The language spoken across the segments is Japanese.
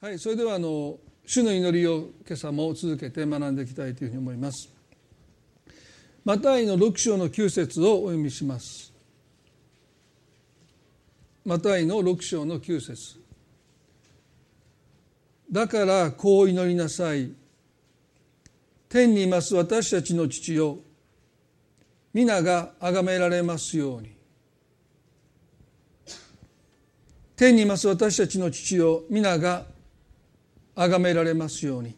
はい、それではあの主の祈りを今朝も続けて学んでいきたいというふうに思います。マタイの6章の9節をお読みします。マタイの6章の9節だからこう祈りなさい。天にいます私たちの父よ皆が崇められますように。天にいます私たちの父よ皆が崇められますように。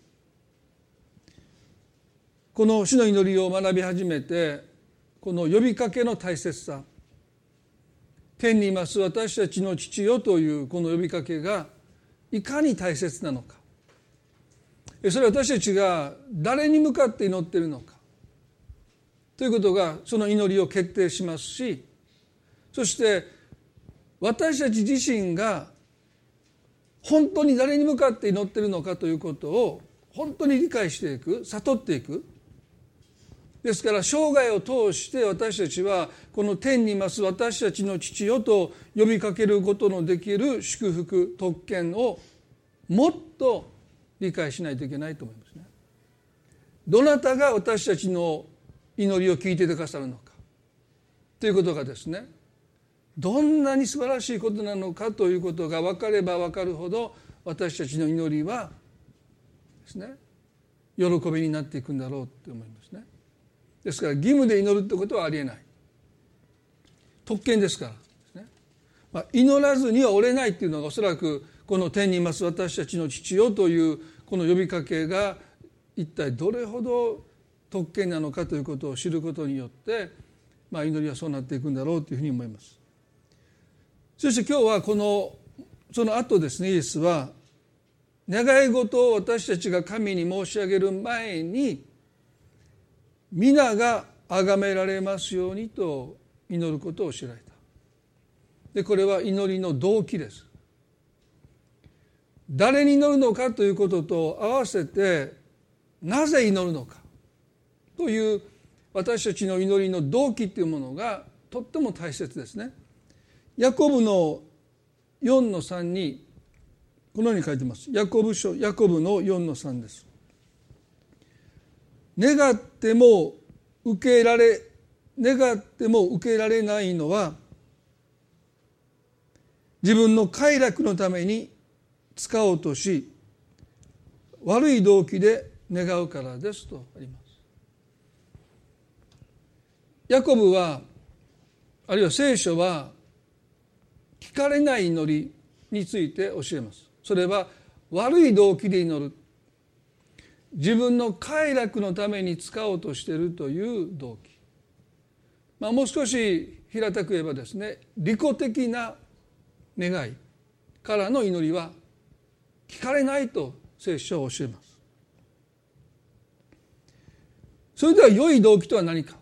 この主の祈りを学び始めてこの呼びかけの大切さ。天にいます私たちの父よというこの呼びかけがいかに大切なのか。それは私たちが誰に向かって祈っているのか。ということがその祈りを決定しますしそして私たち自身が本当に誰に向かって祈ってるのかということを本当に理解していく悟っていくですから生涯を通して私たちはこの天にいます私たちの父よと呼びかけることのできる祝福特権をもっと理解しないといけないと思いますね。どなたが私たちの祈りを聞いてくださるのかということがですねどんなに素晴らしいことなのかということが分かれば分かるほど私たちの祈りはですね喜びになっていくんだろうって思いますね。ですから義務で祈るってことはありえない特権ですからね、まあ、祈らずには折れないっていうのがおそらくこの天にいます私たちの父よというこの呼びかけが一体どれほど特権なのかということを知ることによって、まあ、祈りはそうなっていくんだろうというふうに思います。そして今日はこのその後ですねイエスは願い事を私たちが神に申し上げる前に皆が崇められますようにと祈ることを知られた。でこれは祈りの動機です。誰に祈るのかということと合わせてなぜ祈るのかという私たちの祈りの動機というものがとっても大切ですね。ヤコブの4の3にこのように書いてます。ヤコブ書ヤコブの4の3です。願っても受けられ願っても受けられないのは自分の快楽のために使おうとし悪い動機で願うからですとあります。ヤコブはあるいは聖書は聞かれない祈りについて教えます。それは悪い動機で祈る。自分の快楽のために使おうとしているという動機、まあ、もう少し平たく言えばですね利己的な願いからの祈りは聞かれないと聖書は教えます。それでは良い動機とは何か。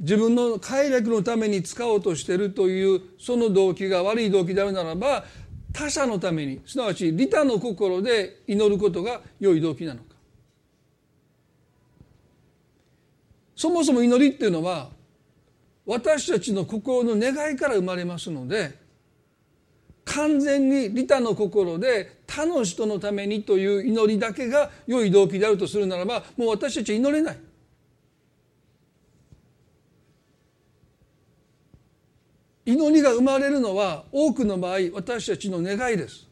自分の快楽のために使おうとしているというその動機が悪い動機であるならば他者のためにすなわち利他の心で祈ることが良い動機なのか。そもそも祈りっていうのは私たちの心の願いから生まれますので完全に利他の心で他の人のためにという祈りだけが良い動機であるとするならばもう私たちは祈れない。祈りが生まれるのは多くの場合私たちの願いです。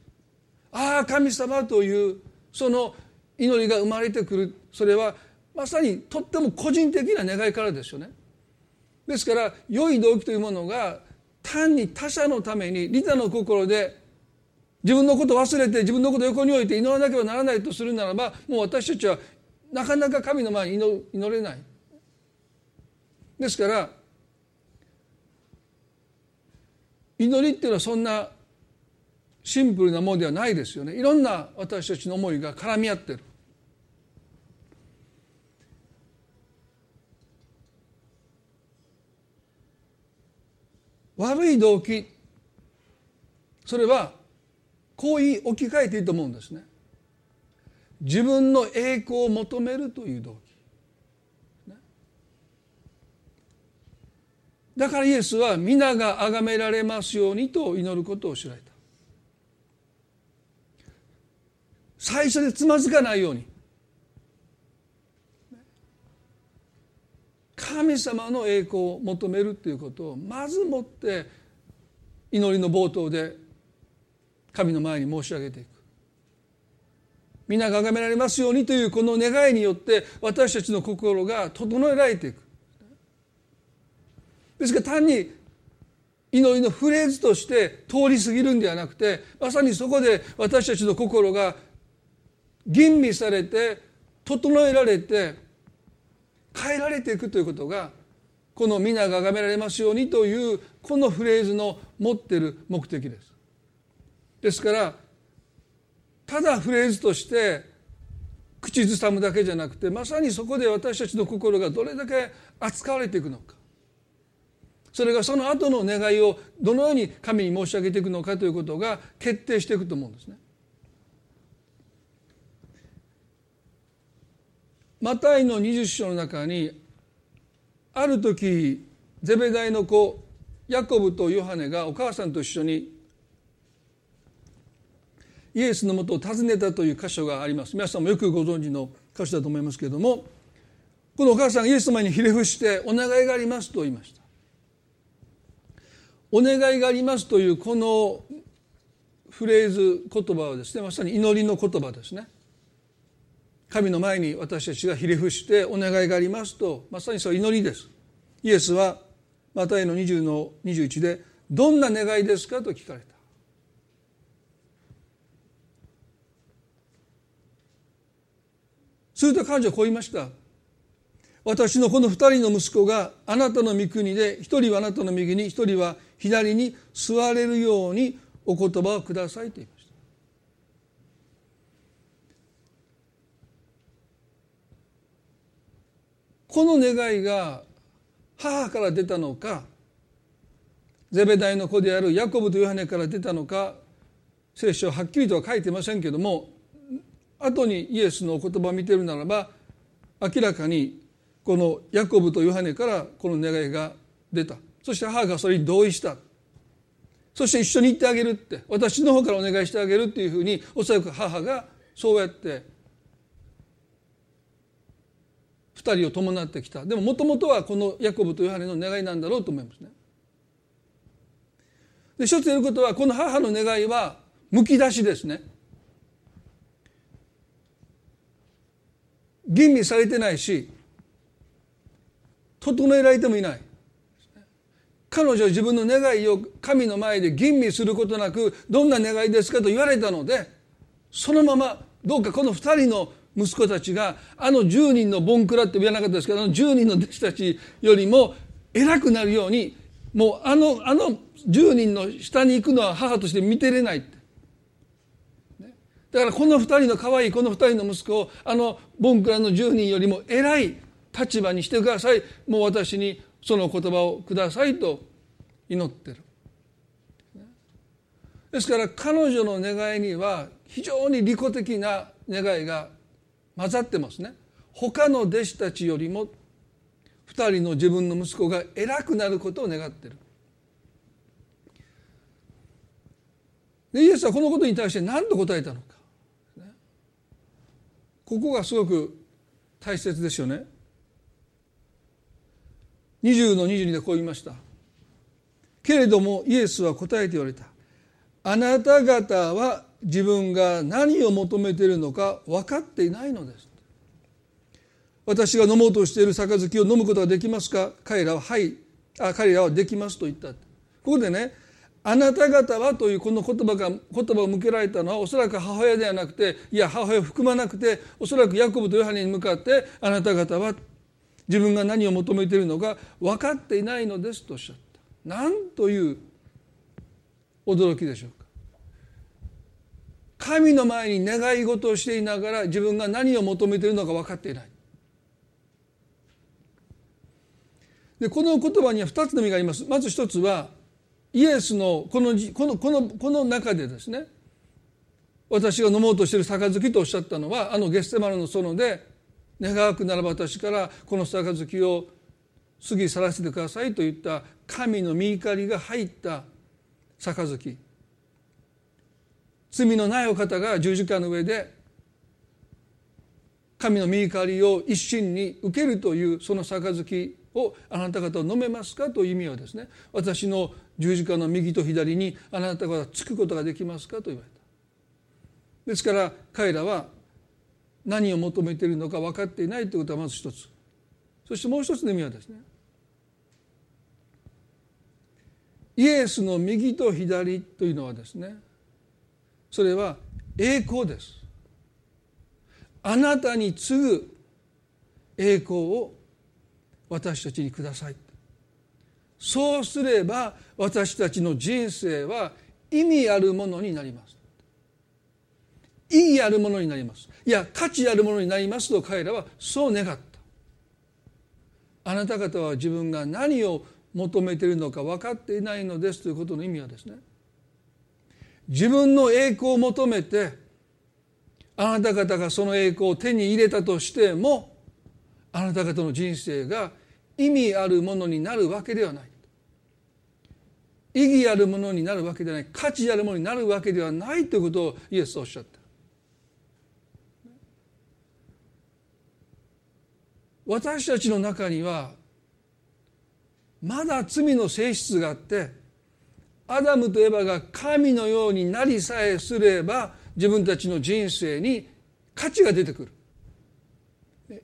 ああ神様というその祈りが生まれてくる。それはまさにとっても個人的な願いからですよね。ですから良い動機というものが単に他者のために利他の心で自分のこと忘れて自分のことを横に置いて祈らなければならないとするならばもう私たちはなかなか神の前に祈れない。ですから祈りっていうのはそんなシンプルなものではないですよね。いろんな私たちの思いが絡み合ってる。悪い動機。それはこう言い置き換えていいと思うんですね。自分の栄光を求めるという動機。だからイエスは皆が崇められますようにと祈ることを知られた。最初でつまずかないように。神様の栄光を求めるということをまずもって祈りの冒頭で神の前に申し上げていく。皆が崇められますようにというこの願いによって私たちの心が整えられていく。ですから単に祈りのフレーズとして通り過ぎるんではなくてまさにそこで私たちの心が吟味されて整えられて変えられていくということがこの皆が崇められますようにというこのフレーズの持ってる目的です。ですからただフレーズとして口ずさむだけじゃなくてまさにそこで私たちの心がどれだけ扱われていくのかそれがその後の願いをどのように神に申し上げていくのかということが決定していくと思うんですね。マタイの20章の中にある時ゼベダイの子ヤコブとヨハネがお母さんと一緒にイエスのもとを訪ねたという箇所があります皆さんもよくご存知の箇所だと思いますけれどもこのお母さんがイエス様にひれ伏してお願いがありますと言いましたお願いがありますというこのフレーズ言葉はですねまさに祈りの言葉ですね。神の前に私たちがひれ伏してお願いがありますとまさにそう祈りです。イエスはマタイの20の21で「どんな願いですか?」と聞かれた。すると彼女はこう言いました。私のこの二人の息子があなたの御国で一人はあなたの右に一人は左に座れるようにお言葉をくださいと言いました。この願いが母から出たのかゼベダイの子であるヤコブとヨハネから出たのか聖書はっきりとは書いてませんけども後にイエスのお言葉を見てるならば明らかにこのヤコブとヨハネからこの願いが出た。そして母がそれに同意した。そして一緒に行ってあげるって。私の方からお願いしてあげるっていうふうにおそらく母がそうやって。2人を伴ってきた。でももともとはこのヤコブとヨハネの願いなんだろうと思いますね。で一つ言えることはこの母の願いはむき出しですね。吟味されてないし整えられてもいない。彼女は自分の願いを神の前で吟味することなくどんな願いですかと言われたのでそのままどうかこの2人の息子たちがあの10人のボンクラって言わなかったですけどあの10人の弟子たちよりも偉くなるようにもうあのあの10人の下に行くのは母として見てれない。ってだからこの2人の可愛いこの2人の息子をあのボンクラの10人よりも偉い立場にしてください。もう私にその言葉をくださいと祈ってる。ですから彼女の願いには非常に利己的な願いが混ざってますね。他の弟子たちよりも2人の自分の息子が偉くなることを願ってる。イエスはこのことに対して何と答えたのか。ここがすごく大切ですよね。20の22でこう言いました。けれどもイエスは答えて言われた。あなた方は自分が何を求めているのか分かっていないのです。私が飲もうとしている杯を飲むことができますか？彼らははい。あ彼らはできますと言った。ここでねあなた方はというこの言葉が言葉を向けられたのはおそらく母親ではなくていや母親を含まなくておそらくヤコブとヨハネに向かってあなた方は自分が何を求めているのか分かっていないのですとおっしゃった。なんという驚きでしょうか。神の前に願い事をしていながら自分が何を求めているのか分かっていない。でこの言葉には2つの意味があります。まず一つはイエスのこのこのこのこの中でですね私が飲もうとしている杯とおっしゃったのはあのゲッセマルの園で願わくならば私からこの杯を過ぎ去らせてくださいといった神の御怒りが入った杯。罪のないお方が十字架の上で神の御怒りを一心に受けるというその杯をあなた方を飲めますかという意味はですね私の十字架の右と左にあなた方はつくことができますかと言われた。ですから彼らは何を求めているのか分かっていないということはまず一つ。そしてもう一つの意味はですね。イエスの右と左というのはですね。それは栄光です。あなたに次ぐ栄光を私たちにください。そうすれば私たちの人生は意味あるものになります。意義あるものになります。いや価値あるものになりますと彼らはそう願った。あなた方は自分が何を求めているのか分かっていないのですということの意味はですね自分の栄光を求めてあなた方がその栄光を手に入れたとしてもあなた方の人生が意味あるものになるわけではない。意義あるものになるわけではない。価値あるものになるわけではないということをイエスはおっしゃった。私たちの中にはまだ罪の性質があってアダムとエバが神のようになりさえすれば自分たちの人生に価値が出てくる。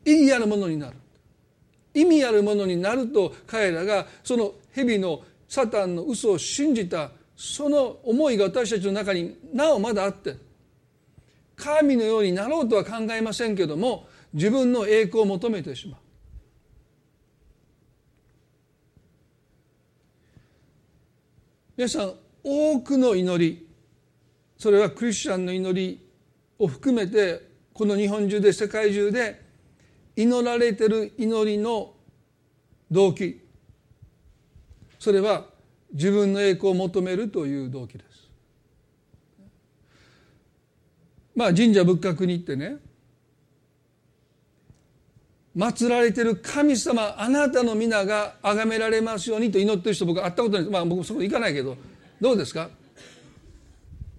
意義あるものになる。意味あるものになると彼らがその蛇のサタンの嘘を信じたその思いが私たちの中になおまだあって神のようになろうとは考えませんけども自分の栄光を求めてしまう皆さん多くの祈りそれはクリスチャンの祈りを含めてこの日本中で世界中で祈られてる祈りの動機それは自分の栄光を求めるという動機です。まあ神社仏閣に行ってね祀られてる神様あなたの皆が崇められますようにと祈ってる人僕会ったことないまあ僕そこ行かないけど。どうですか？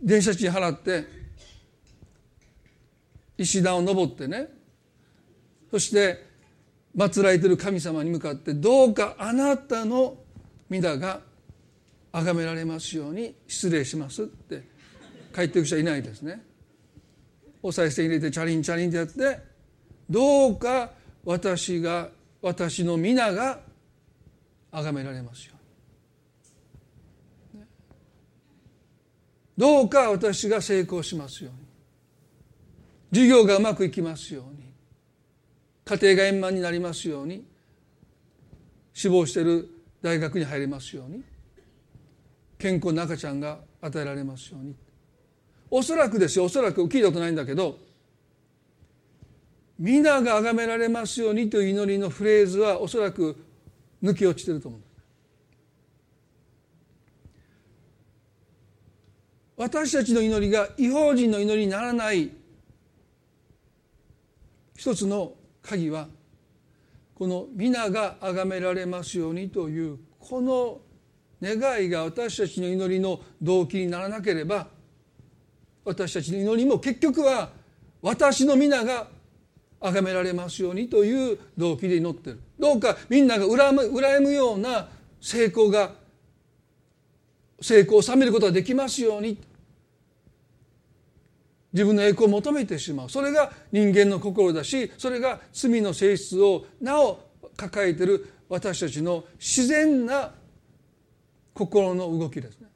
電車賃払って石段を登ってね。そして祀られてる神様に向かってどうかあなたの皆が崇められますように失礼しますって帰っていく人はいないですね。お賽銭入れてチャリンチャリンってやってどうか私が私の皆が崇められますように。どうか私が成功しますように。授業がうまくいきますように。家庭が円満になりますように。志望している大学に入れますように。健康な赤ちゃんが与えられますように。おそらくですよ。おそらく聞いたことないんだけど皆が崇められますようにという祈りのフレーズはおそらく抜け落ちてると思う私たちの祈りが違法人の祈りにならない一つの鍵はこの皆が崇められますようにというこの願いが私たちの祈りの動機にならなければ私たちの祈りも結局は私の皆が崇められますようにという動機で祈ってる。どうかみんなが羨む羨むような成功が成功を収めることができますように。自分の栄光を求めてしまう。それが人間の心だしそれが罪の性質をなお抱えている私たちの自然な心の動きですね。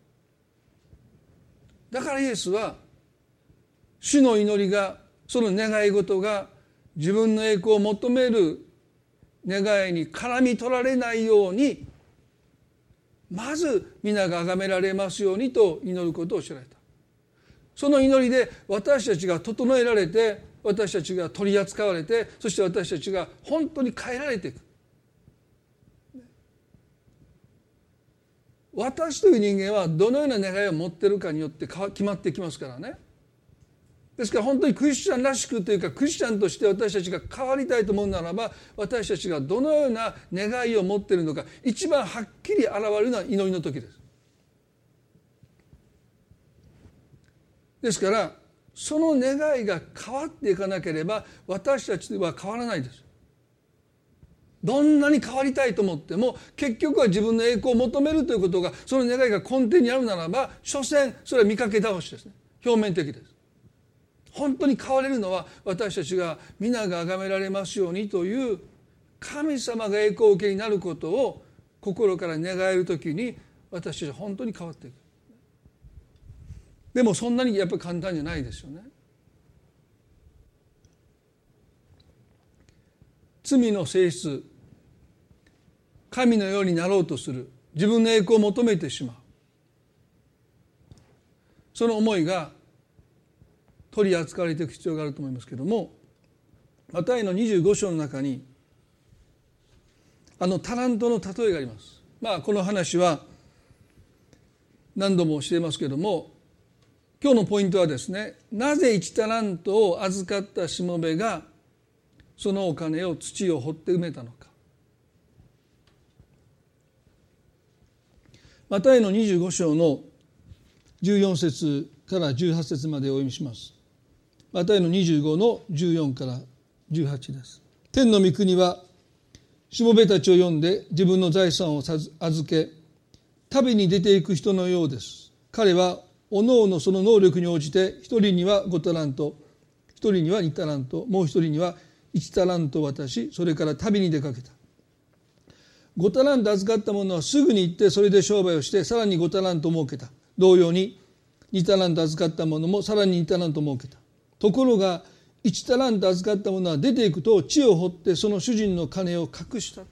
だからイエスは主の祈りがその願い事が自分の栄光を求める願いに絡み取られないようにまず皆が崇められますようにと祈ることを知られた。その祈りで私たちが整えられて私たちが取り扱われてそして私たちが本当に変えられていく。私という人間はどのような願いを持ってるかによって決まってきますからね。ですから本当にクリスチャンらしくというかクリスチャンとして私たちが変わりたいと思うならば私たちがどのような願いを持っているのか一番はっきり現れるのは祈りの時です。ですからその願いが変わっていかなければ私たちは変わらないです。どんなに変わりたいと思っても結局は自分の栄光を求めるということがその願いが根底にあるならば所詮それは見かけ倒しですね。表面的です。本当に変われるのは私たちが皆が崇められますようにという神様が栄光を受けになることを心から願える時に私たちは本当に変わっていく。でもそんなにやっぱり簡単じゃないですよね。罪の性質神のようになろうとする。自分の栄光を求めてしまう。その思いが取り扱われていく必要があると思いますけどもマタイの25章の中にあのタラントの例えがあります。まあこの話は何度もしていますけども今日のポイントはですねなぜ1タラントを預かったしもべがそのお金を土を掘って埋めたのかマタイの25章の14節から18節までお読みしますマタイの25の14から18です。天の御国はしもべたちを呼んで自分の財産を預け旅に出ていく人のようです。彼はおのおのその能力に応じて一人には5タラント一人には2タラントもう一人には1タラント渡しそれから旅に出かけた。5タラント預かった者はすぐに行ってそれで商売をしてさらに5タラント儲けた。同様に2タラント預かった者もさらに2タラント儲けた。ところが1タラント預かった者は出ていくと地を掘ってその主人の金を隠した。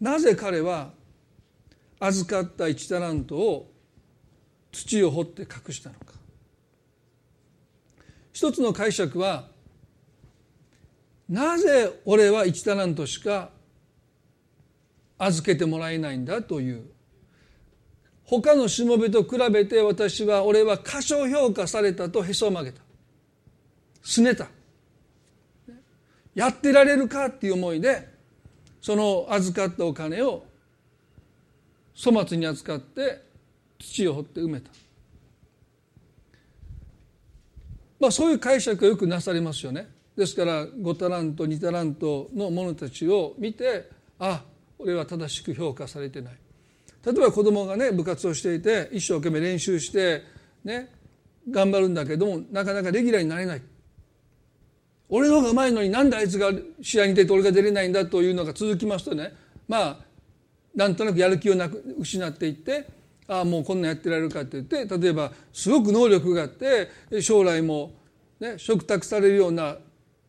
なぜ彼は預かった1タラントを土を掘って隠したのか。一つの解釈はなぜ俺は1タラントしか預けてもらえないんだという。他のしもべと比べて私は俺は過小評価されたとへそを曲げた。すねた。やってられるかっていう思いでその預かったお金を粗末に扱って土を掘って埋めた。まあそういう解釈がよくなされますよね。ですから5タラント2タラントの者たちを見てあ俺は正しく評価されてない。例えば子供がね部活をしていて一生懸命練習してね頑張るんだけどもなかなかレギュラーになれない俺の方がうまいのになんであいつが試合に出て俺が出れないんだというのが続きますとねまあなんとなくやる気をなく失っていってああもうこんなんやってられるかって言って例えばすごく能力があって将来も、ね、嘱託されるような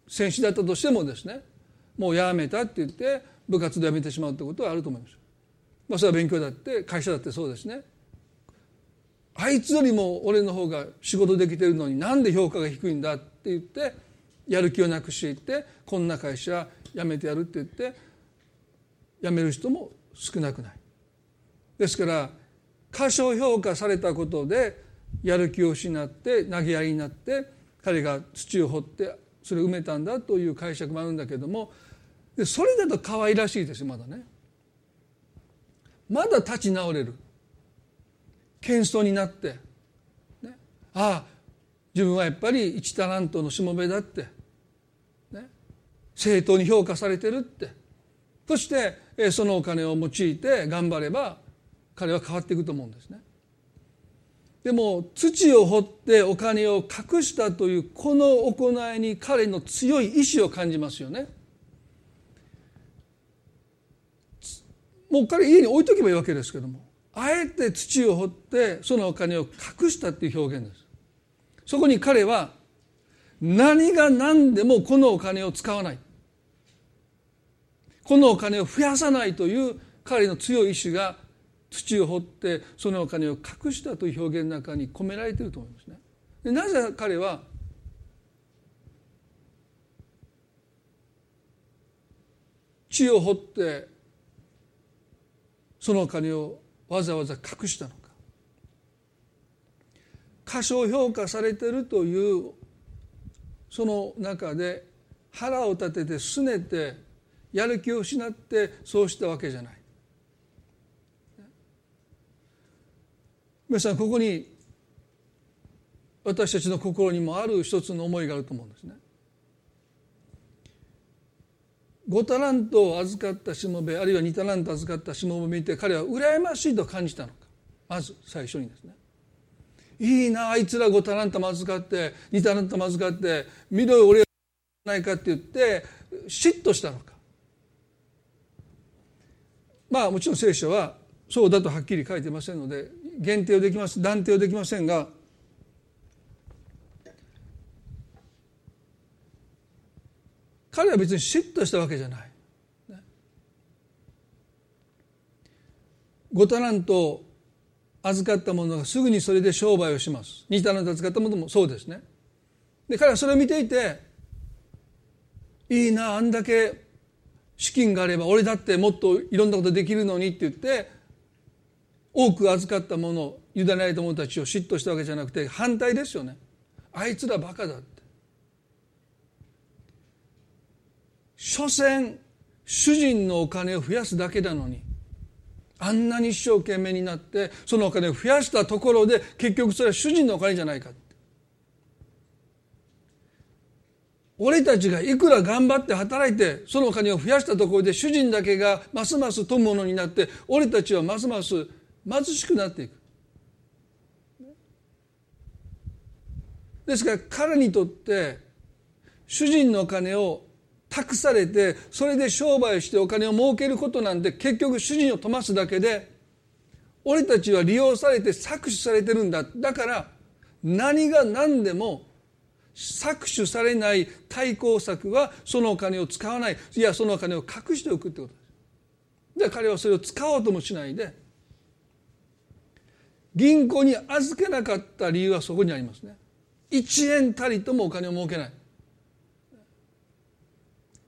選手だったとしてもですねもうやめたって言って部活でやめてしまうってことはあると思います。まあ、それは勉強だって会社だってそうですね。あいつよりも俺の方が仕事できてるのになんで評価が低いんだって言ってやる気をなくしていってこんな会社辞めてやるって言って辞める人も少なくないですから過小評価されたことでやる気を失って投げやりになって彼が土を掘ってそれを埋めたんだという解釈もあるんだけどもそれだと可愛らしいですよまだねまだ立ち直れる。謙遜になって、ね、ああ自分はやっぱり一タラントのしもべだって、ね、正当に評価されてるって。そしてそのお金を用いて頑張れば彼は変わっていくと思うんですね。でも土を掘ってお金を隠したというこの行いに彼の強い意志を感じますよね。もう彼家に置いとけばいいわけですけどもあえて土を掘ってそのお金を隠したっていう表現です。そこに彼は何が何でもこのお金を使わないこのお金を増やさないという彼の強い意志が土を掘ってそのお金を隠したという表現の中に込められていると思いますね。でなぜ彼は地を掘ってそのお金をわざわざ隠したのか過小評価されてるというその中で腹を立ててすねてやる気を失ってそうしたわけじゃない皆さんここに私たちの心にもある一つの思いがあると思うんですね。5タラントを預かったしもべあるいは2タラント預かったしもべを見て彼は羨ましいと感じたのか。まず最初にですね。いいなあいつら5タラントも預かって2タラントも預かって見ろよ俺はないかって言って嫉妬したのか。まあもちろん聖書はそうだとはっきり書いてませんので限定をできます断定をできませんが彼は別に嫉妬したわけじゃない。5タラント預かったものがすぐにそれで商売をします。2タラント預かったものもそうですね。で彼はそれを見ていていいなあんだけ資金があれば俺だってもっといろんなことできるのにって言って多く預かったものを委ねられた者たちを嫉妬したわけじゃなくて反対ですよね。あいつらバカだ所詮主人のお金を増やすだけなのにあんなに一生懸命になってそのお金を増やしたところで結局それは主人のお金じゃないか俺たちがいくら頑張って働いてそのお金を増やしたところで主人だけがますます富むものになって俺たちはますます貧しくなっていく。ですから彼にとって主人のお金を託されてそれで商売してお金を儲けることなんて結局主人を富ますだけで俺たちは利用されて搾取されてるんだ。だから何が何でも搾取されない対抗策はそのお金を使わない。いやそのお金を隠しておくってこと。ですで彼はそれを使おうともしないで銀行に預けなかった理由はそこにありますね。1円たりともお金を儲けない。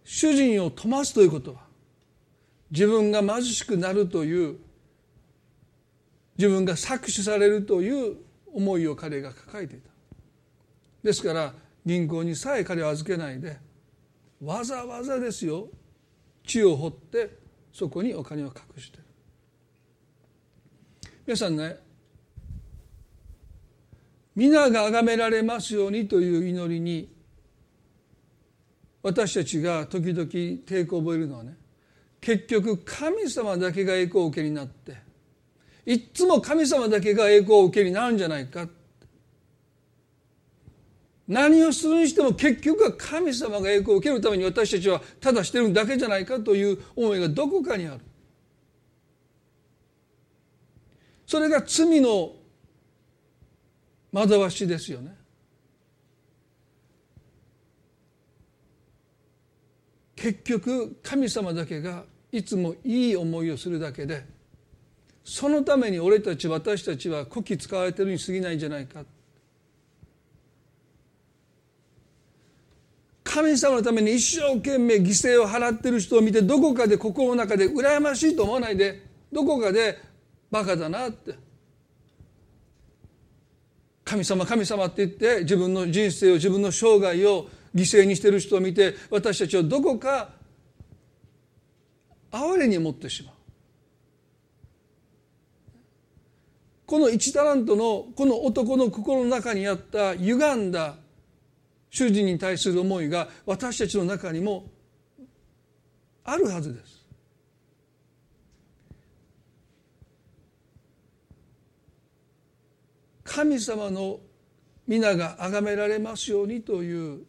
主人を富ますということは自分が貧しくなるという自分が搾取されるという思いを彼が抱えていた。ですから銀行にさえ彼を預けないでわざわざですよ地を掘ってそこにお金を隠してる。皆さんね皆が崇められますようにという祈りに私たちが時々抵抗を覚えるのはね結局神様だけが栄光を受けになっていっつも神様だけが栄光を受けになるんじゃないか。何をするにしても結局は神様が栄光を受けるために私たちはただしてるだけじゃないかという思いがどこかにある。それが罪の惑わしですよね。結局神様だけがいつもいい思いをするだけでそのために俺たち私たちはこき使われてるに過ぎないんじゃないか。神様のために一生懸命犠牲を払ってる人を見てどこかで心の中で羨ましいと思わないでどこかでバカだなって。神様神様って言って自分の人生を自分の生涯を犠牲にしてる人を見て私たちはどこか哀れに思ってしまうこの一タラントのこの男の心の中にあった歪んだ主人に対する思いが私たちの中にもあるはずです。神様の皆が崇められますようにという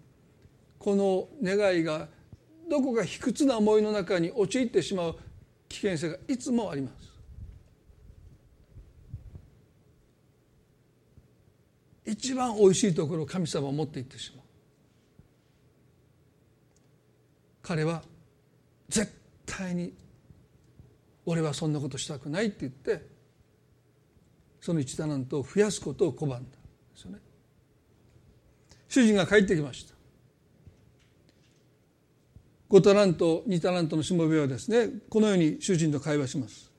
この願いがどこか卑屈な思いの中に陥ってしまう危険性がいつもあります。一番おいしいところを神様を持っていってしまう。彼は絶対に俺はそんなことしたくないって言ってその一タラントを増やすことを拒んだんですよね。主人が帰ってきました。5タラント2タラントのしもべはですねこのように主人と会話します。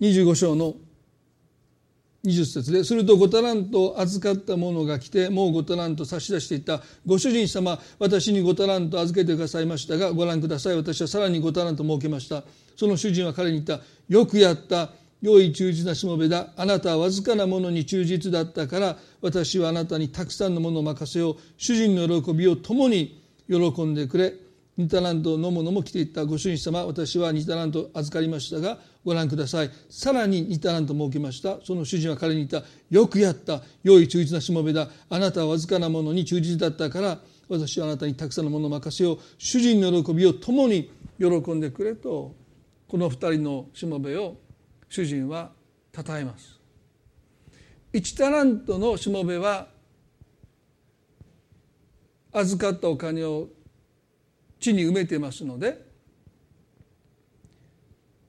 25章の20節ですると5タラント預かった者が来てもう5タラント差し出していたご主人様私に5タラント預けてくださいましたがご覧ください。私はさらに5タラント設けました。その主人は彼に言った。よくやった。良い忠実なしもべだ。あなたはわずかなものに忠実だったから私はあなたにたくさんのものを任せよう。主人の喜びを共に喜んでくれ。ニタラントのものも来ていった。ご主人様私はニタラント預かりましたがご覧ください。さらにニタラント設けました。その主人は彼に言った。よくやった。良い忠実なしもべだ。あなたはわずかなものに忠実だったから私はあなたにたくさんのものを任せよう。主人の喜びを共に喜んでくれと。この二人のしもべを主人は称えます。1タラントのしもべは預かったお金を地に埋めてますので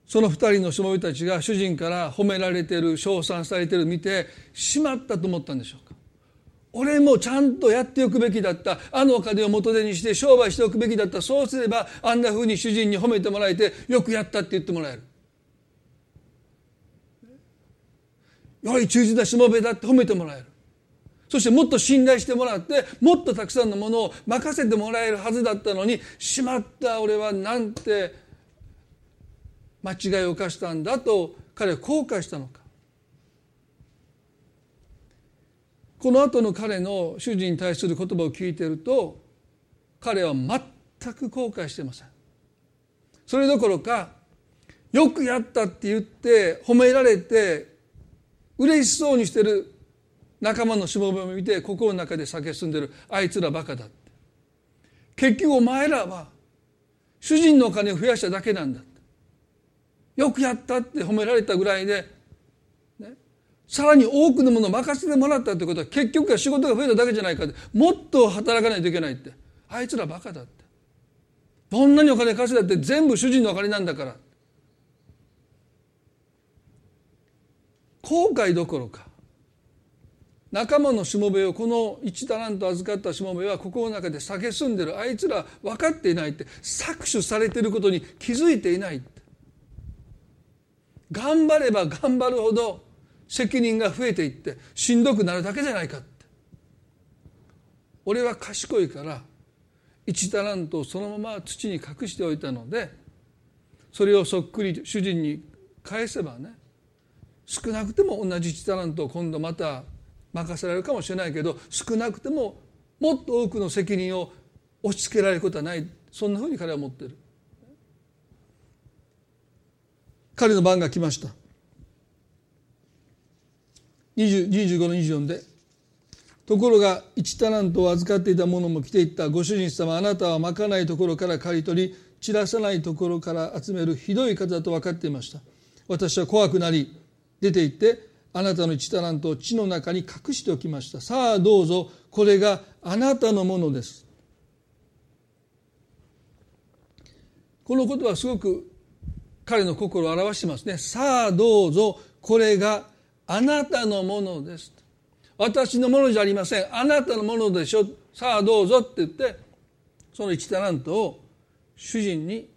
その二人のしもべたちが主人から褒められてる称賛されてる見てしまったと思ったんでしょうか。俺もちゃんとやっておくべきだった。あのお金を元手にして商売しておくべきだった。そうすればあんなふうに主人に褒めてもらえてよくやったって言ってもらえる。良い忠実なしもべだって褒めてもらえる。そしてもっと信頼してもらってもっとたくさんのものを任せてもらえるはずだったのにしまった俺はなんて間違いを犯したんだと彼は後悔したのか。この後の彼の主人に対する言葉を聞いていると彼は全く後悔してません。それどころかよくやったって言って褒められて嬉しそうにしてる仲間のしもべを見て心の中で叫んでるあいつらバカだって。結局お前らは主人のお金を増やしただけなんだよくやったって褒められたぐらいで、ね、さらに多くのものを任せてもらったってことは結局は仕事が増えただけじゃないかって。もっと働かないといけないって。あいつらバカだって。どんなにお金稼いだって全部主人のお金なんだから。後悔どころか仲間のしもべをこの一タラント預かったしもべは心の中で蔑んでる。あいつら分かっていないって搾取されてることに気づいていない頑張れば頑張るほど責任が増えていってしんどくなるだけじゃないかって。俺は賢いから一タラントをそのまま土に隠しておいたのでそれをそっくり主人に返せばね少なくても同じ1タラントを今度また任せられるかもしれないけど少なくてももっと多くの責任を押し付けられることはない。そんなふうに彼は思ってる。彼の番が来ました。25の24でところが1タラントを預かっていた者も来ていった。ご主人様あなたはまかないところから刈り取り散らさないところから集めるひどい方だと分かっていました。私は怖くなり出て行ってあなたの一タラントを地の中に隠しておきました。さあどうぞこれがあなたのものです。このことはすごく彼の心を表してますね。さあどうぞこれがあなたのものです。私のものじゃありません。あなたのものでしょ。さあどうぞって言ってその一タラントを主人に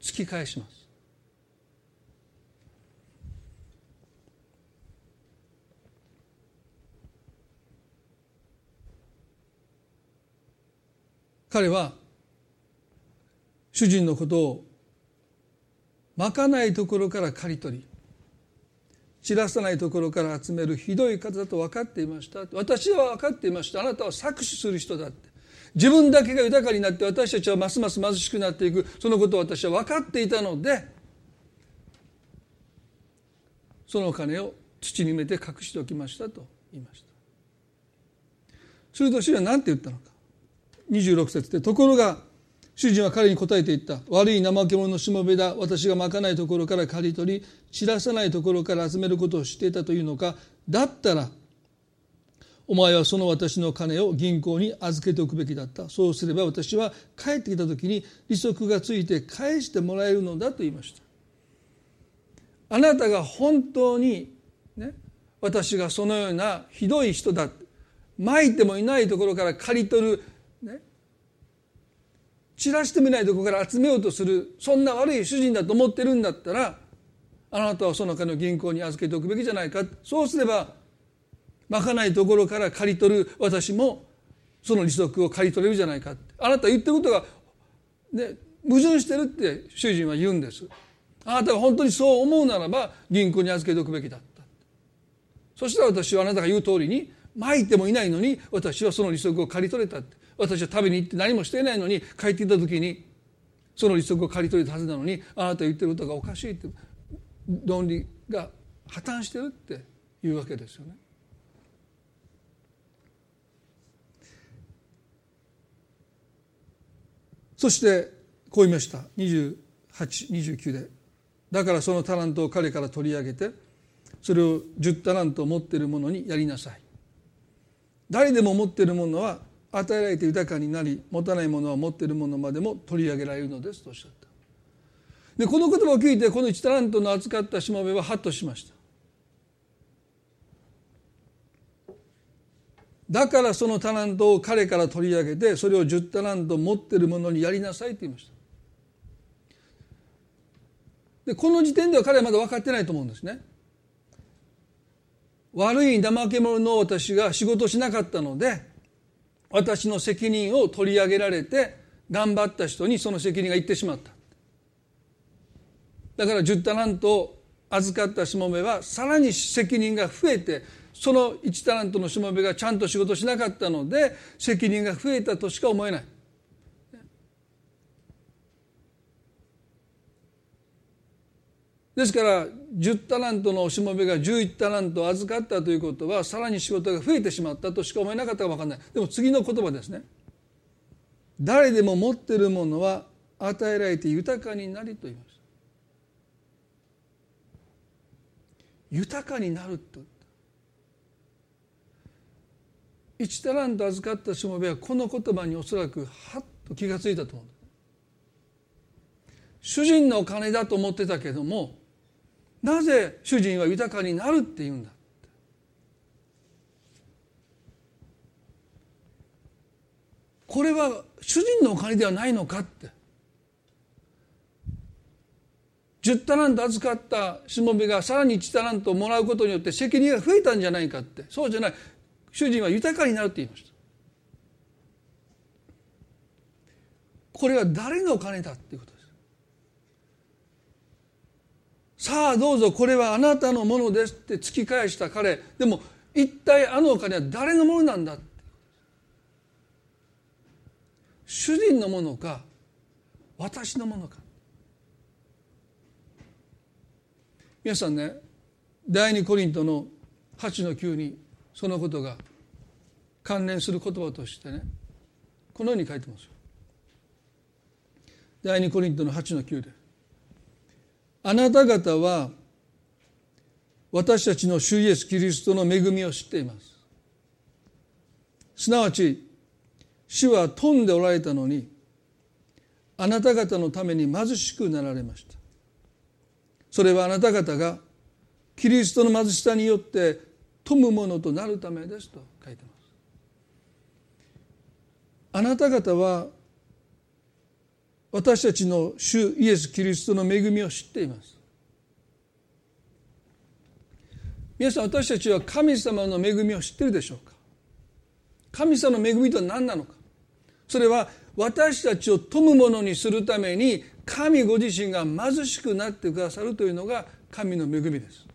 突き返します。彼は主人のことをまかないところから刈り取り散らさないところから集めるひどい方だと分かっていました。私は分かっていました。あなたは搾取する人だって。自分だけが豊かになって私たちはますます貧しくなっていく。そのことを私は分かっていたのでそのお金を土に埋めて隠しておきましたと言いました。すると主人は何て言ったのか。26節でところが主人は彼に答えて言った。悪い怠け者のしもべだ。私がまかないところから刈り取り散らさないところから集めることを知っていたというのか。だったらお前はその私の金を銀行に預けておくべきだった。そうすれば私は帰ってきた時に利息がついて返してもらえるのだと言いました。あなたが本当にね私がそのようなひどい人だ。まいてもいないところから刈り取る散らしてみないとこから集めようとするそんな悪い主人だと思ってるんだったらあなたはその金を銀行に預けておくべきじゃないか。そうすればまかないところから借り取る私もその利息を借り取れるじゃないかあなた言ってることが、ね、矛盾してるって主人は言うんです。あなたが本当にそう思うならば銀行に預けておくべきだったそしたら私はあなたが言う通りに巻いてもいないのに私はその利息を借り取れたって。私は食べに行って何もしていないのに帰ってきた時にその利息を借り取れたはずなのにあなた言ってることがおかしいって論理が破綻してるっていうわけですよね。そしてこう言いました。2829で。だからそのタラントを彼から取り上げてそれを10タラントを持っている者にやりなさい。誰でも持っているものは与えられて豊かになり持たないものは持っているものまでも取り上げられるのですとおっしゃった。でこの言葉を聞いてこの1タラントの扱ったしもべはハッとしました。だからそのタラントを彼から取り上げてそれを10タラント持っているものにやりなさいと言いました。でこの時点では彼はまだ分かってないと思うんですね。悪い怠け者の私が仕事しなかったので私の責任を取り上げられて頑張った人にその責任がいってしまった。だから10タラントを預かったしもべはさらに責任が増えてその1タラントのしもべがちゃんと仕事しなかったので責任が増えたとしか思えない。ですから10タラントのしもべが11タラントを預かったということはさらに仕事が増えてしまったとしか思えなかったかも分かんない。でも次の言葉ですね。誰でも持っているものは与えられて豊かになりと言います。豊かになると。1タラント預かったしもべはこの言葉におそらくはっと気が付いたと思う主人のお金だと思ってたけどもなぜ主人は豊かになるって言うんだ？これは主人のお金ではないのかって。10タラント預かったしもべがさらに1タラントもらうことによって責任が増えたんじゃないかって。そうじゃない。主人は豊かになるって言いました。これは誰のお金だっていうことです。さあどうぞこれはあなたのものですって突き返した彼。でも一体あのお金は誰のものなんだ主人のものか私のものか。皆さんね第二コリントの8の9にそのことが関連する言葉としてねこのように書いてますよ。第二コリントの8の9で。あなた方は私たちの主イエス・キリストの恵みを知っています。すなわち主は富んでおられたのにあなた方のために貧しくなられました。それはあなた方がキリストの貧しさによって富むものとなるためですと書いてます。あなた方は私たちの主イエス・キリストの恵みを知っています。皆さん私たちは神様の恵みを知ってるでしょうか？神様の恵みとは何なのか？それは私たちを富むものにするために神ご自身が貧しくなってくださるというのが神の恵みです。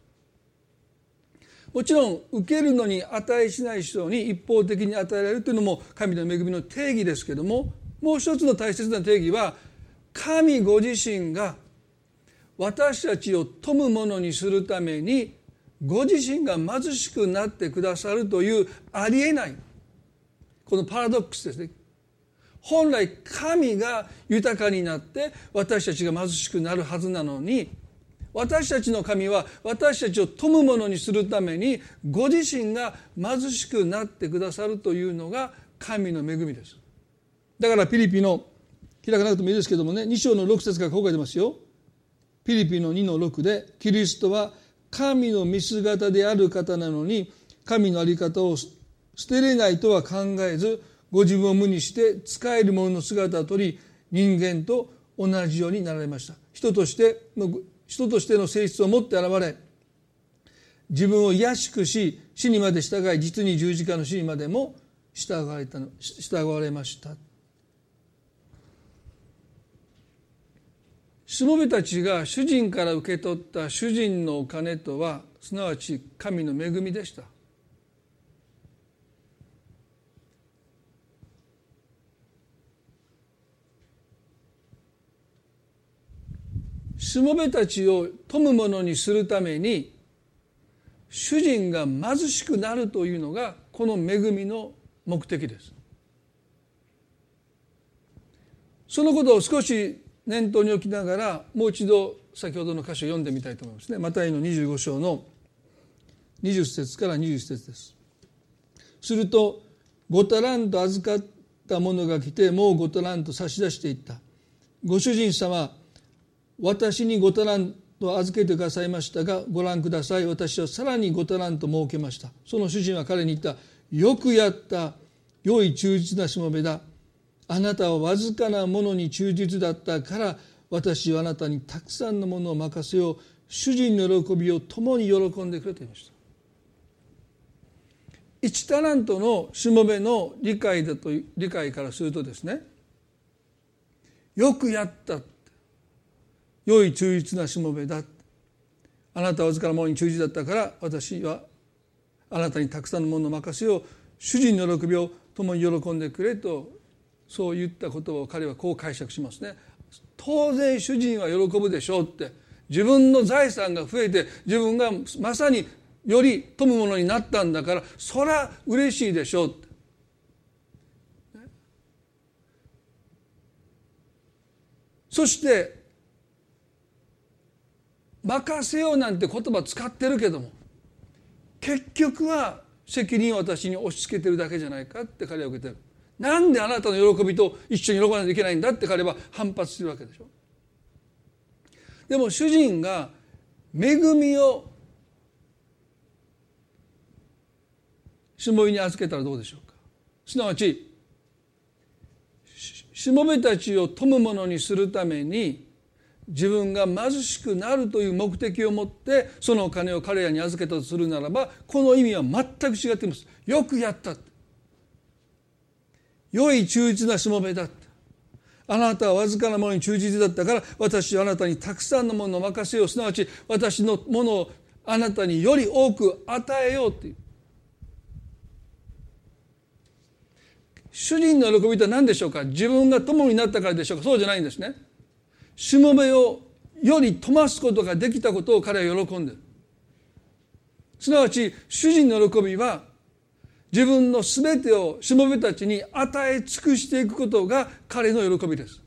もちろん受けるのに値しない人に一方的に与えられるというのも神の恵みの定義ですけどももう一つの大切な定義は神ご自身が私たちを富むものにするためにご自身が貧しくなってくださるというありえない。このパラドックスですね。本来神が豊かになって私たちが貧しくなるはずなのに私たちの神は私たちを富むものにするためにご自身が貧しくなってくださるというのが神の恵みです。だからピリピの開かなくてもいいですけどもね2章の6節からこう書いてますよ。ピリピの2の6でキリストは神の見姿である方なのに神の在り方を捨てれないとは考えずご自分を無にして使える者の姿を取り人間と同じようになられました。人として人としての性質を持って現れ自分を卑しくし死にまで従い実に十字架の死にまでも従われたの従われました。しもべたちが主人から受け取った主人のお金とはすなわち神の恵みでした。しもべたちを富むものにするために主人が貧しくなるというのがこの恵みの目的です。そのことを少し念頭に置きながらもう一度先ほどの箇所を読んでみたいと思いますね。マタイの25章の20節から21節です。すると5タラント預かった者が来てもう5タラント差し出していった。ご主人様私に5タラント預けてくださいましたがご覧ください。私はさらに5タラント設けました。その主人は彼に言った。よくやった。良い忠実なしもべだ。あなたはわずかなものに忠実だったから私はあなたにたくさんのものを任せよう。主人の喜びを共に喜んでくれと言いました。1タラントのしもべの理解だと理解からするとですねよくやった良い忠実なしもべだあなたはわずかなものに忠実だったから私はあなたにたくさんのものを任せよう。主人の喜びを共に喜んでくれとそう言ったことを彼はこう解釈しますね。当然主人は喜ぶでしょうって。自分の財産が増えて自分がまさにより富むものになったんだからそら嬉しいでしょうって。そして任せようなんて言葉使ってるけども結局は責任を私に押し付けてるだけじゃないかって彼は受けてる。なんであなたの喜びと一緒に喜ばないといけないんだって彼は反発してるわけでしょ。でも主人が恵みをしもべに預けたらどうでしょうか。すなわちしもべたちを富むものにするために自分が貧しくなるという目的を持ってそのお金を彼らに預けたとするならばこの意味は全く違っています。よくやった良い忠実なしもべだった。あなたはわずかなものに忠実だったから私はあなたにたくさんのものを任せよう。すなわち私のものをあなたにより多く与えようっていう。主人の喜びとは何でしょうか？自分が友になったからでしょうか？そうじゃないんですね。しもべをより富ますことができたことを彼は喜んでる。すなわち主人の喜びは自分の全てをしもべたちに与え尽くしていくことが彼の喜びです。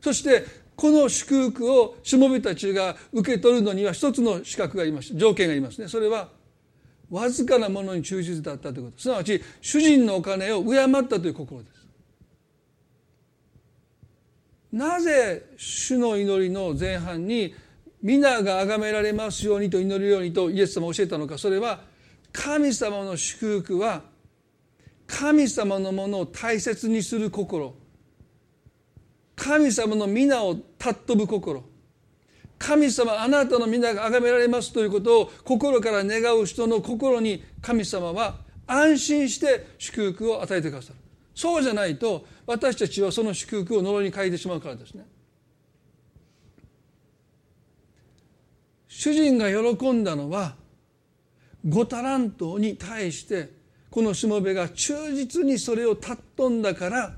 そしてこの祝福をしもべたちが受け取るのには一つの資格があります。条件がありますね。それはわずかなものに忠実だったということ。すなわち主人のお金を敬ったという心です。なぜ主の祈りの前半に皆が崇められますようにと祈るようにとイエス様教えたのか。それは神様の祝福は神様のものを大切にする心。神様の皆を尊ぶ心。神様あなたの皆が崇められますということを心から願う人の心に神様は安心して祝福を与えてくださる。そうじゃないと私たちはその祝福を呪いに変えてしまうからですね。主人が喜んだのは五タラントに対してこのしもべが忠実にそれを尊んだから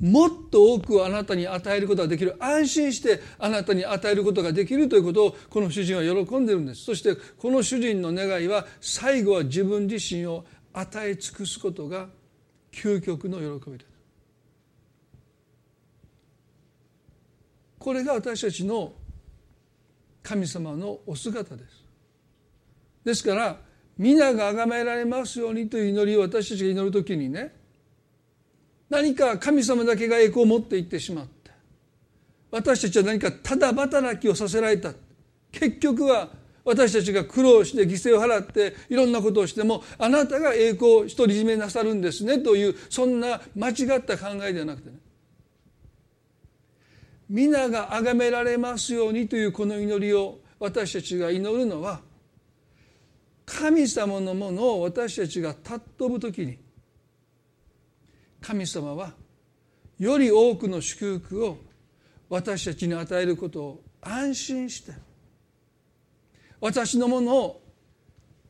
もっと多くあなたに与えることができる。安心してあなたに与えることができるということをこの主人は喜んでるんです。そしてこの主人の願いは最後は自分自身を与え尽くすことが究極の喜びですこれが私たちの神様のお姿です。ですから皆が崇められますようにという祈りを私たちが祈る時にね何か神様だけが栄光を持っていってしまって私たちは何かただ働きをさせられた。結局は私たちが苦労して犠牲を払っていろんなことをしてもあなたが栄光を独り占めなさるんですねというそんな間違った考えではなくてね。皆が崇められますようにというこの祈りを私たちが祈るのは神様のものを私たちが尊ぶ時に神様はより多くの祝福を私たちに与えることを安心して私のものを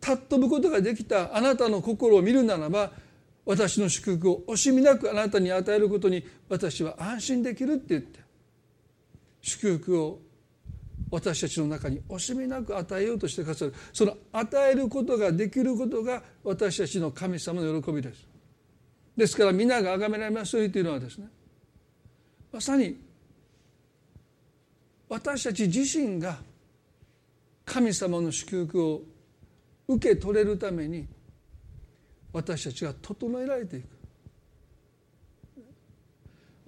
尊ぶことができたあなたの心を見るならば私の祝福を惜しみなくあなたに与えることに私は安心できるって言って祝福を私たちの中に惜しみなく与えようとしてくださるその与えることができることが私たちの神様の喜びです。ですから皆が崇められますようにというのはですねまさに私たち自身が神様の祝福を受け取れるために私たちが整えられていく。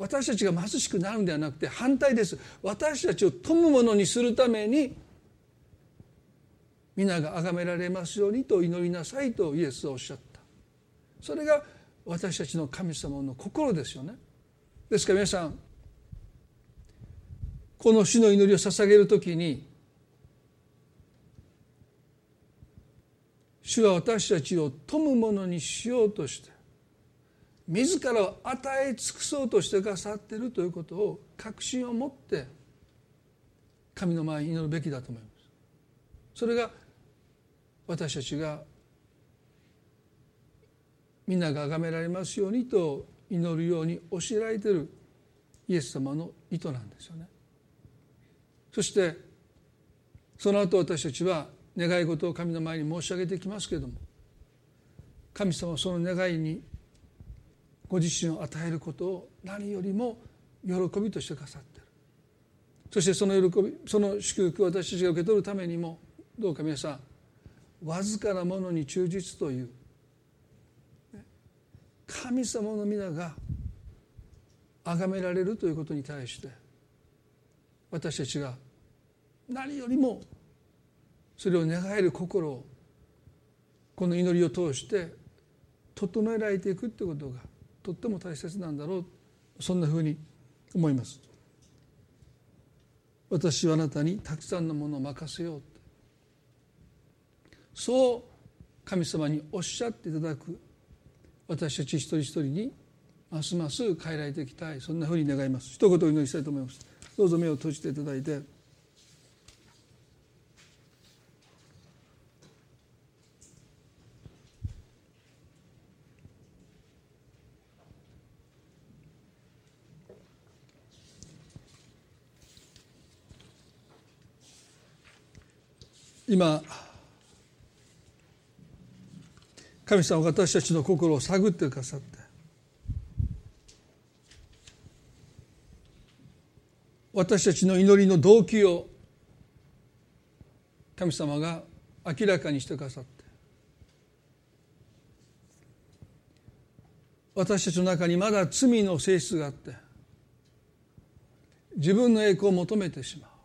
私たちが貧しくなるんではなくて反対です。私たちを富むものにするために皆が崇められますようにと祈りなさいとイエスはおっしゃった。それが私たちの神様の心ですよね。ですから皆さんこの主の祈りを捧げるときに主は私たちを富むものにしようとして自らを与え尽くそうとしてくださっているということを確信を持って神の前に祈るべきだと思います。それが私たちが皆が崇められますようにと祈るように教えられているイエス様の意図なんですよね。そしてその後私たちは願い事を神の前に申し上げてきますけれども神様はその願いにご自身を与えることを何よりも喜びとしてくださっている。そしてその喜びその祝福を私たちが受け取るためにもどうか皆さんわずかなものに忠実という神様の皆が崇められるということに対して私たちが何よりもそれを願える心をこの祈りを通して整えられていくということがとっても大切なんだろうそんなふうに思います。私はあなたにたくさんのものを任せようそう神様におっしゃっていただく私たち一人一人にますます変えられていきたい。そんなふうに願います。一言お祈りしたいと思います。どうぞ目を閉じていただいて。今神様私たちの心を探ってくださって私たちの祈りの動機を神様が明らかにしてくださって私たちの中にまだ罪の性質があって自分の栄光を求めてしまう。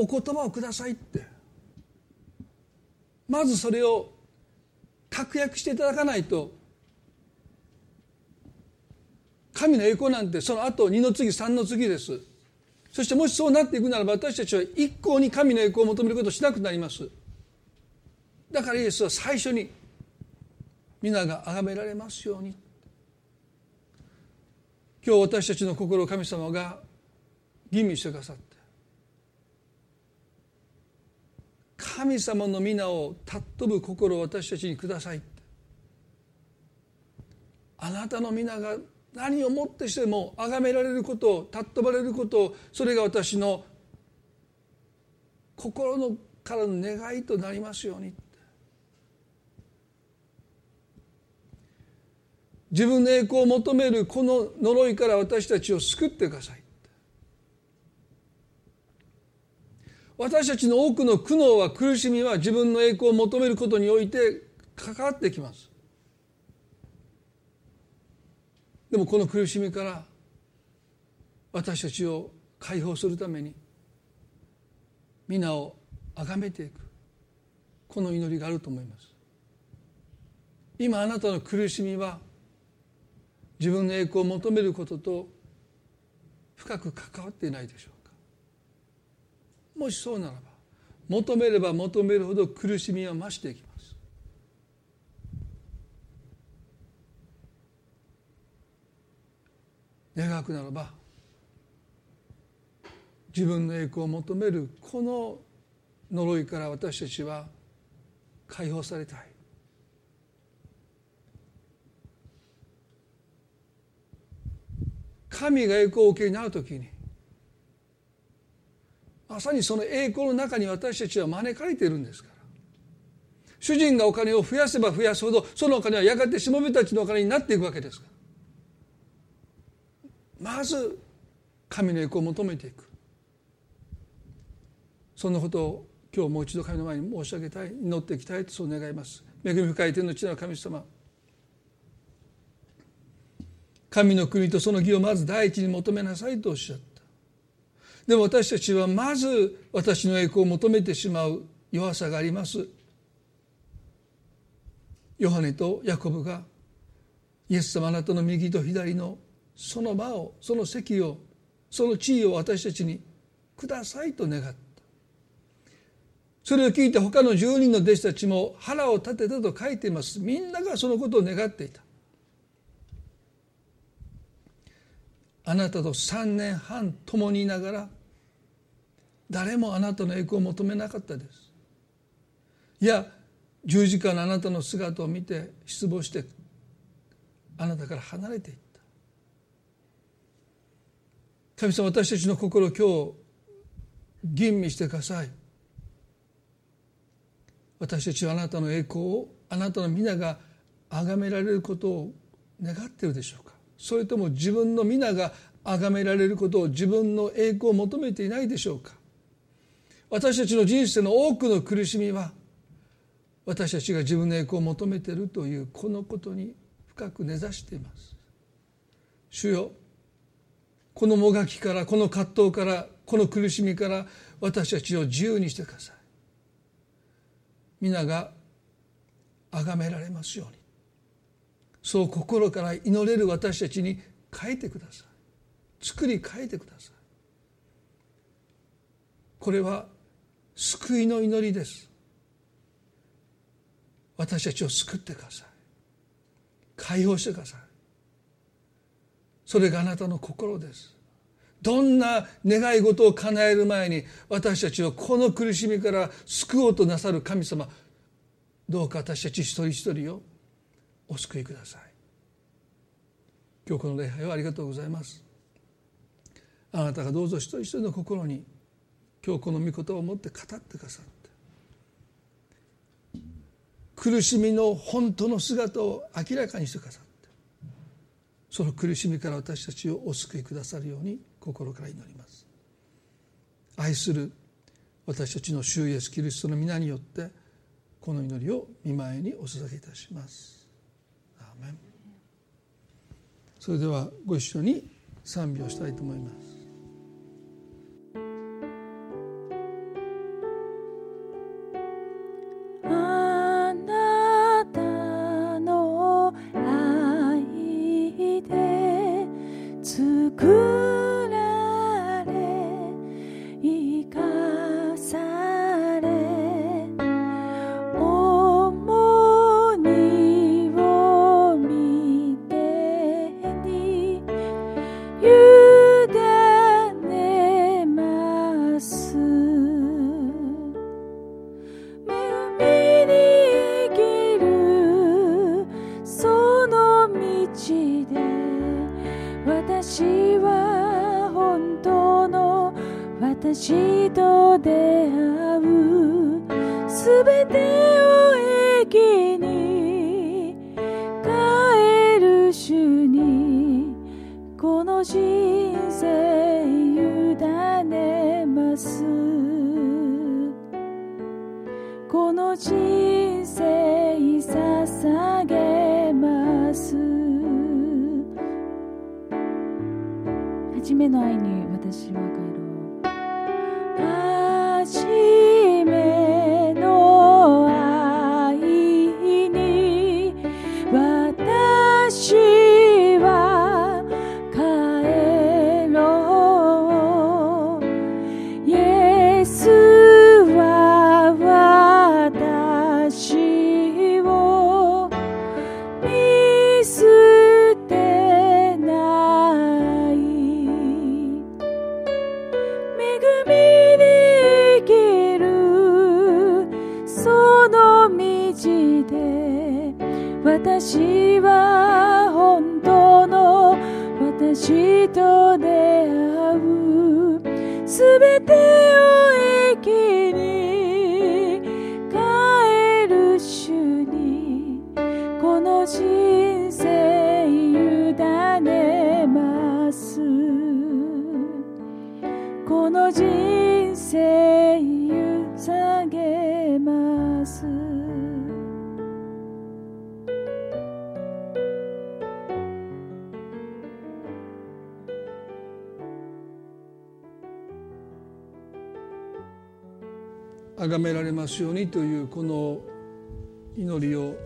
お言葉をくださいって。まずそれを確約していただかないと神の栄光なんてその後2の次3の次です。そしてもしそうなっていくならば私たちは一向に神の栄光を求めることをしなくなります。だからイエスは最初に皆が崇められますように。今日私たちの心を神様が吟味してくださって神様の皆を尊ぶ心を私たちにください。あなたの皆が何をもってしても崇められることを尊ばれることをそれが私の心のからの願いとなりますように。自分の栄光を求めるこの呪いから私たちを救ってください。私たちの多くの苦悩は苦しみは自分の栄光を求めることにおいて関わってきます。でもこの苦しみから私たちを解放するために皆を崇めていく。この祈りがあると思います。今あなたの苦しみは自分の栄光を求めることと深く関わっていないでしょう。もしそうならば求めれば求めるほど苦しみは増していきます。願くならば自分の栄光を求めるこの呪いから私たちは解放されたい。神が栄光を受けになる時にまさにその栄光の中に私たちは招かれているんですから。主人がお金を増やせば増やすほどそのお金はやがてしもべたちのお金になっていくわけですから。まず神の栄光を求めていく。そんなことを今日もう一度神の前に申し上げたい祈っていきたいとそう願います。恵み深い天の地なる神様。神の国とその義をまず第一に求めなさいとおっしゃった。でも私たちはまず私の栄光を求めてしまう弱さがあります。ヨハネとヤコブがイエス様あなたの右と左のその場をその席をその地位を私たちにくださいと願った。それを聞いて他の10人の弟子たちも腹を立てたと書いています。みんながそのことを願っていた。あなたと3年半共にいながら誰もあなたの栄光を求めなかったです。いや十字架のあなたの姿を見て失望してあなたから離れていった。神様私たちの心を今日吟味してください。私たちはあなたの栄光をあなたの皆が崇められることを願っているでしょうか。それとも自分の皆が崇められることを自分の栄光を求めていないでしょうか。私たちの人生の多くの苦しみは私たちが自分の栄光を求めているというこのことに深く根ざしています。主よこのもがきからこの葛藤からこの苦しみから私たちを自由にしてください。皆が崇められますように。そう心から祈れる私たちに変えてください。作り変えてください。これは救いの祈りです。私たちを救ってください。解放してください。それがあなたの心です。どんな願い事を叶える前に私たちをこの苦しみから救おうとなさる神様どうか私たち一人一人をお救いください。今日この礼拝をありがとうございます。あなたがどうぞ一人一人の心に今日この御言葉を持って語ってくださって。苦しみの本当の姿を明らかにしてくださって。その苦しみから私たちをお救いくださるように心から祈ります。愛する私たちの主イエスキリストの皆によってこの祈りを見舞いにお捧げいたします。それではご一緒に賛美をしたいと思います。人生委ねます。この人生捧げます。初めの愛ますようにというこの祈りを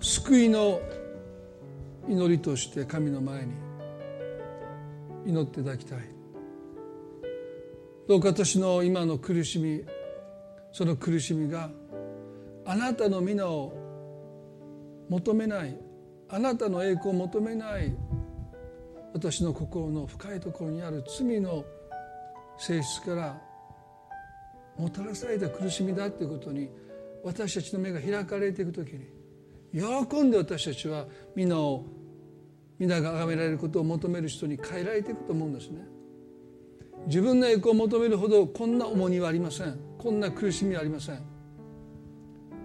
救いの祈りとして神の前に祈っていただきたい。どうか私の今の苦しみその苦しみがあなたの皆を求めないあなたの栄光を求めない私の心の深いところにある罪の性質からもたらされた苦しみだということに私たちの目が開かれていく時に喜んで私たちは皆を皆が崇められることを求める人に変えられていくと思うんですね。自分の栄光を求めるほどこんな重荷はありません。こんな苦しみはありません。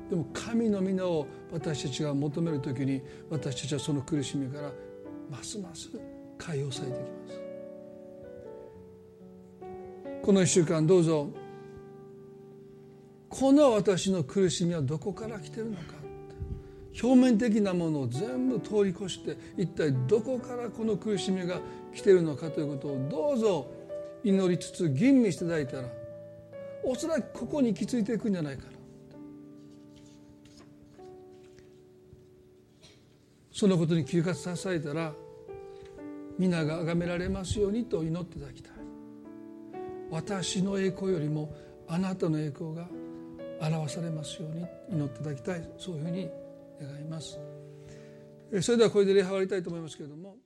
でも神の皆を私たちが求める時に私たちはその苦しみからますます解放されていきます。この1週間どうぞ。この私の苦しみはどこから来てるのか表面的なものを全部通り越して一体どこからこの苦しみが来てるのかということをどうぞ祈りつつ吟味していただいたらおそらくここに行き着いていくんじゃないかな。そのことに気がさされたら皆が崇められますようにと祈っていただきたい。私の栄光よりもあなたの栄光が表されますように祈っていただきたいそういうふうに願いますそれではこれで礼拝終わりたいと思いますけれども